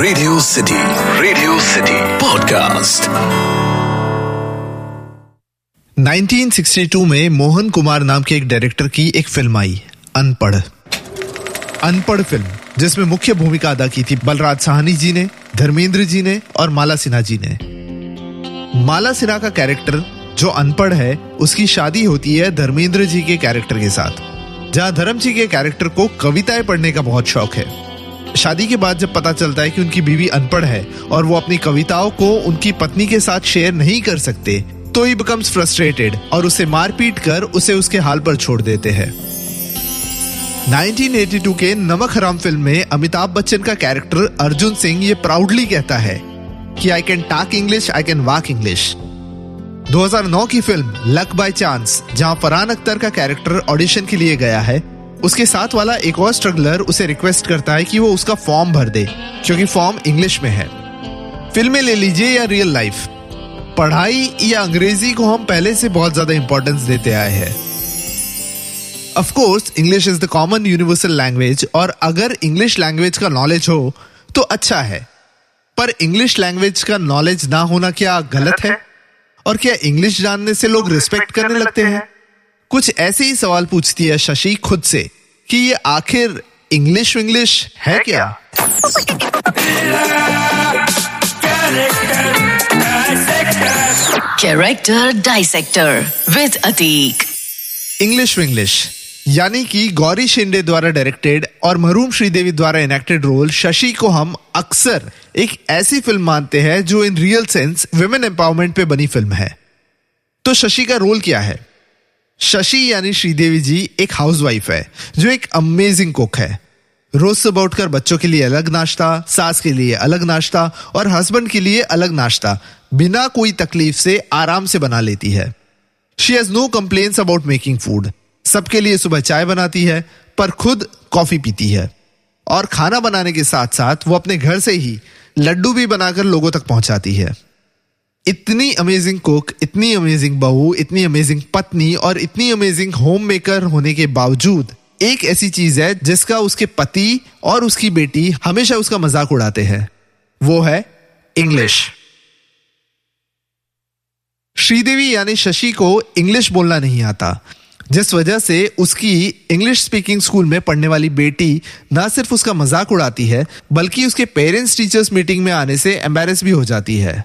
Radio city radio city podcast 1962 में मोहन कुमार नाम के एक डायरेक्टर की एक फ़िल्म आई, अनपढ़। अनपढ़ फ़िल्म जिसमें मुख्य भूमिका अदा की थी बलराज साहनी जी ने, धर्मेंद्र जी ने और माला सिन्हा जी ने। माला सिन्हा का कैरेक्टर जो अनपढ़ है, उसकी शादी होती है धर्मेंद्र जी के कैरेक्टर के साथ, जहाँ धर्म जी के कैरेक्टर को कविताएँ पढ़ने का बहुत शौक है। शादी के बाद जब पता चलता है कि उनकी बीवी अनपढ़ है और वो अपनी कविताओं को उनकी पत्नी के साथ शेयर नहीं कर सकते तो ही बिकम्स फ्रस्ट्रेटेड और उसे मारपीट कर उसे उसके हाल पर छोड़ देते हैं। 1982 के नमक हराम फ़िल्म में अमिताभ बच्चन का कैरेक्टर अर्जुन सिंह ये प्राउडली कहता है कि I can talk English I can walk English 2009 की फ़िल्म लक बाय चांस जहाँ फरहान अख्तर का कैरेक्टर ऑडिशन के लिए गया है उसके साथ वाला एक और स्ट्रगलर उसे रिक्वेस्ट करता है कि वो उसका फॉर्म भर दे, क्योंकि फॉर्म इंग्लिश में है। फ़िल्में ले लीजिए या रियल लाइफ पढ़ाई या अंग्रेज़ी को हम पहले से बहुत ज़्यादा इंपॉर्टेंस देते आए हैं। Of course English is the common universal language और अगर इंग्लिश लैंग्वेज का नॉलेज हो तो अच्छा है। पर इंग्लिश लैंग्वेज का नॉलेज ना होना क्या गलत है? और क्या इंग्लिश जानने से लोग रिस्पेक्ट करने लगते हैं? कुछ ऐसे ही सवाल पूछती है शशि खुद से कि ये आखिर इंग्लिश विंग्लिश है क्या? Character Dissector with Atik. English Vinglish यानी कि गौरी शिंदे द्वारा डायरेक्टेड और महरूम श्रीदेवी द्वारा इनेक्टेड रोल शशि को हम अक्सर एक ऐसी फ़िल्म मानते हैं जो in real sense women empowerment पे बनी फ़िल्म है। तो शशि का रोल क्या है? शशि यानी श्रीदेवी जी एक हाउसवाइफ है, जो एक अमेजिंग कुक है। रोज सुबह उठकर बच्चों के लिए अलग नाश्ता, सास के लिए अलग नाश्ता और हस्बैंड के लिए अलग नाश्ता, बिना कोई तकलीफ़ से आराम से बना लेती है। She has no complains about making food सबके लिए सुबह चाय बनाती है, पर खुद कॉफ़ी पीती है। और खाना बनाने के साथ साथ वो अपने घर से ही लड्डू भी बनाकर लोगों तक पहुंचाती है। इतनी अमेजिंग कुक इतनी अमेजिंग बहू, इतनी अमेजिंग पत्नी और इतनी अमेजिंग होम मेकर होने के बावजूद, एक ऐसी चीज़ है जिसका उसके पति और उसकी बेटी हमेशा उसका मज़ाक उड़ाते हैं। वो है इंग्लिश श्रीदेवी यानी शशि को इंग्लिश बोलना नहीं आता, जिस वजह से उसकी इंग्लिश स्पीकिंग स्कूल में पढ़ने वाली बेटी ना सिर्फ़ उसका मज़ाक उड़ाती है, बल्कि उसके पेरेंट्स टीचर्स मीटिंग में आने से एम्बेरस भी हो जाती है।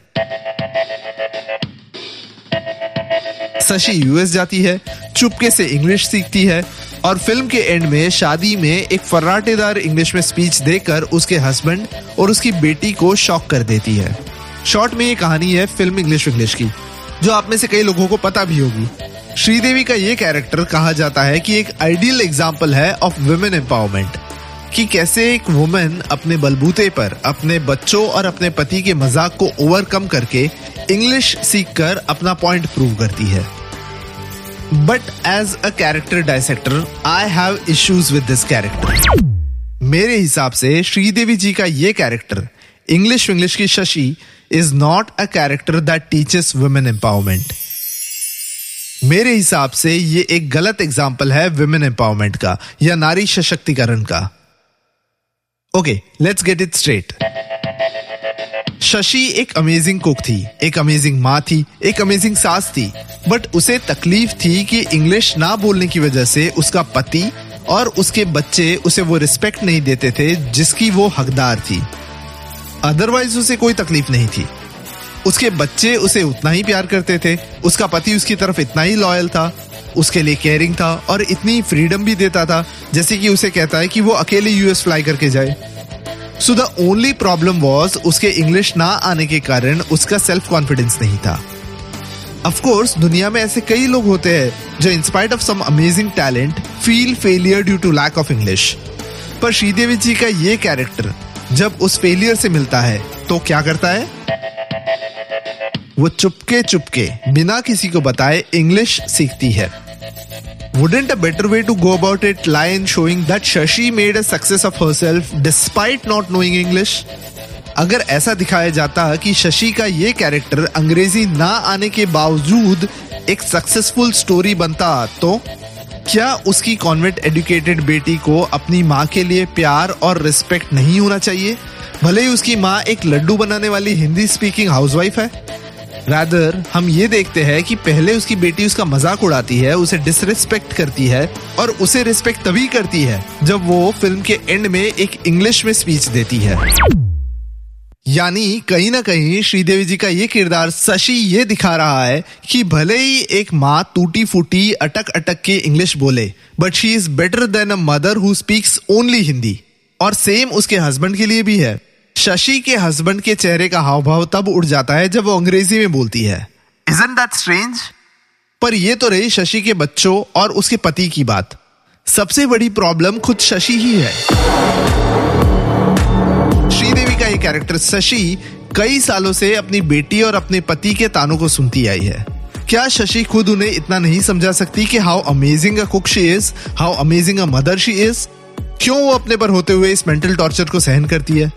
शशि यूएस जाती है, चुपके से इंग्लिश सीखती है और फ़िल्म के एंड में, शादी में एक फर्राटेदार इंग्लिश में स्पीच देकर उसके हस्बैंड और उसकी बेटी को शॉक कर देती है। शॉर्ट में ये कहानी है फ़िल्म इंग्लिश इंग्लिश की, जो आप में से कई लोगों को पता भी होगी। श्रीदेवी का ये कैरेक्टर कहा जाता है कि एक आइडियल एग्ज़ाम्पल है ऑफ़ वुमेन एम्पावरमेंट कि कैसे एक वुमेन अपने बलबूते पर, अपने बच्चों और अपने पति के मज़ाक को ओवरकम करके इंग्लिश सीखकर अपना पॉइंट प्रूव करती है। But as a character dissector I have issues with this character मेरे हिसाब से श्रीदेवी जी का ये कैरेक्टर इंग्लिश इंग्लिश की Shashi is not a character that teaches women empowerment मेरे हिसाब से ये एक गलत एग्ज़ाम्पल है वुमेन एम्पावरमेंट का, या नारी सशक्तिकरण का। Okay let's get it straight Shashi एक अमेजिंग कुक थी, एक अमेजिंग माँ थी, एक अमेजिंग सास थी बट उसे तकलीफ़ थी कि इंग्लिश ना बोलने की वजह से उसका पति और उसके बच्चे उसे वो रिस्पेक्ट नहीं देते थे जिसकी वो हकदार थी। अदरवाइज़ उसे कोई तकलीफ़ नहीं थी। उसके बच्चे उसे उतना ही प्यार करते थे, उसका पति उसकी तरफ़ इतना ही लॉयल था। उसके लिए केयरिंग था और इतनी फ्रीडम भी देता था, जैसे कि उसे कहता है कि वो अकेले यूएस फ्लाई करके जाए। So the only problem was उसके इंग्लिश ना आने के कारण उसका सेल्फ कॉन्फिडेंस नहीं था। ऑफ़ कोर्स दुनिया में ऐसे कई लोग होते हैं जो inspite of some amazing talent feel failure due to lack of English पर श्रीदेवी जी का ये कैरेक्टर जब उस फेलियर से मिलता है तो क्या करता है? वो चुपके चुपके बिना किसी को बताए इंग्लिश सीखती है। Wouldn't a better way to go about it lie in showing that Shashi made a success of herself despite not knowing English? अगर ऐसा दिखाया जाता कि शशि का ये कैरेक्टर अंग्रेज़ी ना आने के बावजूद एक सक्सेसफुल स्टोरी बनता तो क्या उसकी कॉन्वेंट एडुकेटेड बेटी को अपनी माँ के लिए प्यार और रिस्पेक्ट नहीं होना चाहिए भले ही उसकी माँ एक लड्डू बनाने वाली हिंदी स्पीकिंग हाउसवाइफ है रादर हम ये देखते हैं कि पहले उसकी बेटी उसका मज़ाक उड़ाती है, उसे डिसरिस्पेक्ट करती है और उसे रिस्पेक्ट तभी करती है जब वो फ़िल्म के एंड में एक इंग्लिश में स्पीच देती है। यानी कहीं ना कहीं श्रीदेवी जी का ये किरदार शशि ये दिखा रहा है कि भले ही एक माँ टूटी फूटी अटक अटक के इंग्लिश बोले but she is better than a mother who speaks only Hindi और सेम उसके हस्बैंड के लिए भी है। शशि के हस्बैंड के चेहरे का हाव भाव तब उड़ जाता है जब वो अंग्रेज़ी में बोलती है। इजन दैट स्ट्रेंज पर ये तो रही शशि के बच्चों और उसके पति की बात। सबसे बड़ी प्रॉब्लम खुद शशि ही है। श्रीदेवी का ये कैरेक्टर शशि कई सालों से अपनी बेटी और अपने पति के तानों को सुनती आई है। क्या शशि खुद उन्हें इतना नहीं समझा सकती कि how amazing a cook she is how amazing a mother she is क्यों वो अपने पर होते हुए इस मेंटल टॉर्चर को सहन करती है?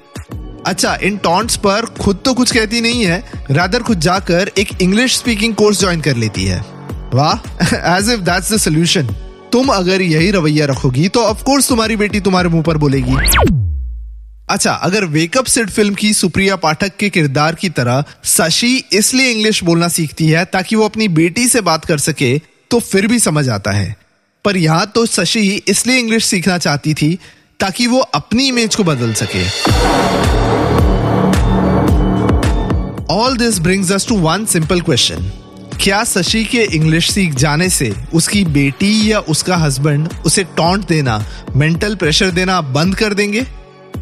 अच्छा इन टॉन्ट्स पर खुद तो कुछ कहती नहीं है रादर खुद जाकर एक इंग्लिश स्पीकिंग कोर्स ज्वाइन कर लेती है। वाह as if that's the solution तुम अगर यही रवैया रखोगी तो ऑफकोर्स तुम्हारी बेटी तुम्हारे मुँह पर बोलेगी। अच्छा अगर वेकअप सिड फ़िल्म की सुप्रिया पाठक के किरदार की तरह शशि इसलिए इंग्लिश बोलना सीखती है ताकि वो अपनी बेटी से बात कर सके तो फिर भी समझ आता है। पर यहाँ तो शशि इसलिए इंग्लिश सीखना चाहती थी ताकि वो अपनी इमेज को बदल सके। All this brings us to one simple question क्या शशि के इंग्लिश सीख जाने से उसकी बेटी या उसका हस्बैंड उसे टॉन्ट देना मेंटल प्रेशर देना बंद कर देंगे?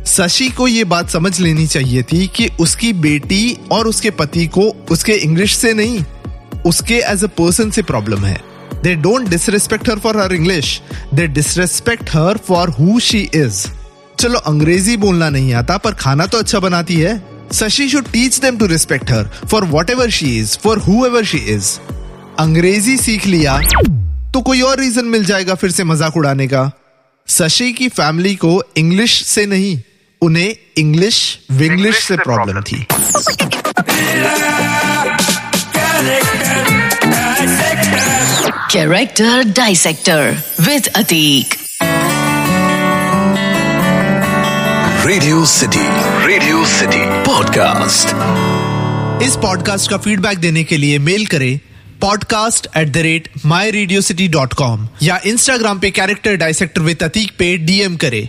शशि को ये बात समझ लेनी चाहिए थी कि उसकी बेटी और उसके पति को उसके इंग्लिश से नहीं, उसके एज अ पर्सन से प्रॉब्लम है। They don't disrespect her for her English they disrespect her for who she is चलो, अंग्रेज़ी बोलना नहीं आता, पर खाना तो अच्छा बनाती है। Shashi should teach them to respect her for whatever she is for whoever she is अंग्रेज़ी सीख लिया तो कोई और रीजन मिल जाएगा फिर से मज़ाक उड़ाने का। शशि की फैमिली को इंग्लिश से नहीं, उन्हें इंग्लिश विंग्लिश से प्रॉब्लम थी। Character dissector with Atik radio city radio city podcast इस पॉडकास्ट का फीडबैक देने के लिए मेल करें podcast at the rate my radio city dot com या इंस्टाग्राम पे कैरेक्टर डायसेक्टर विद अतीक पे डीएम करें।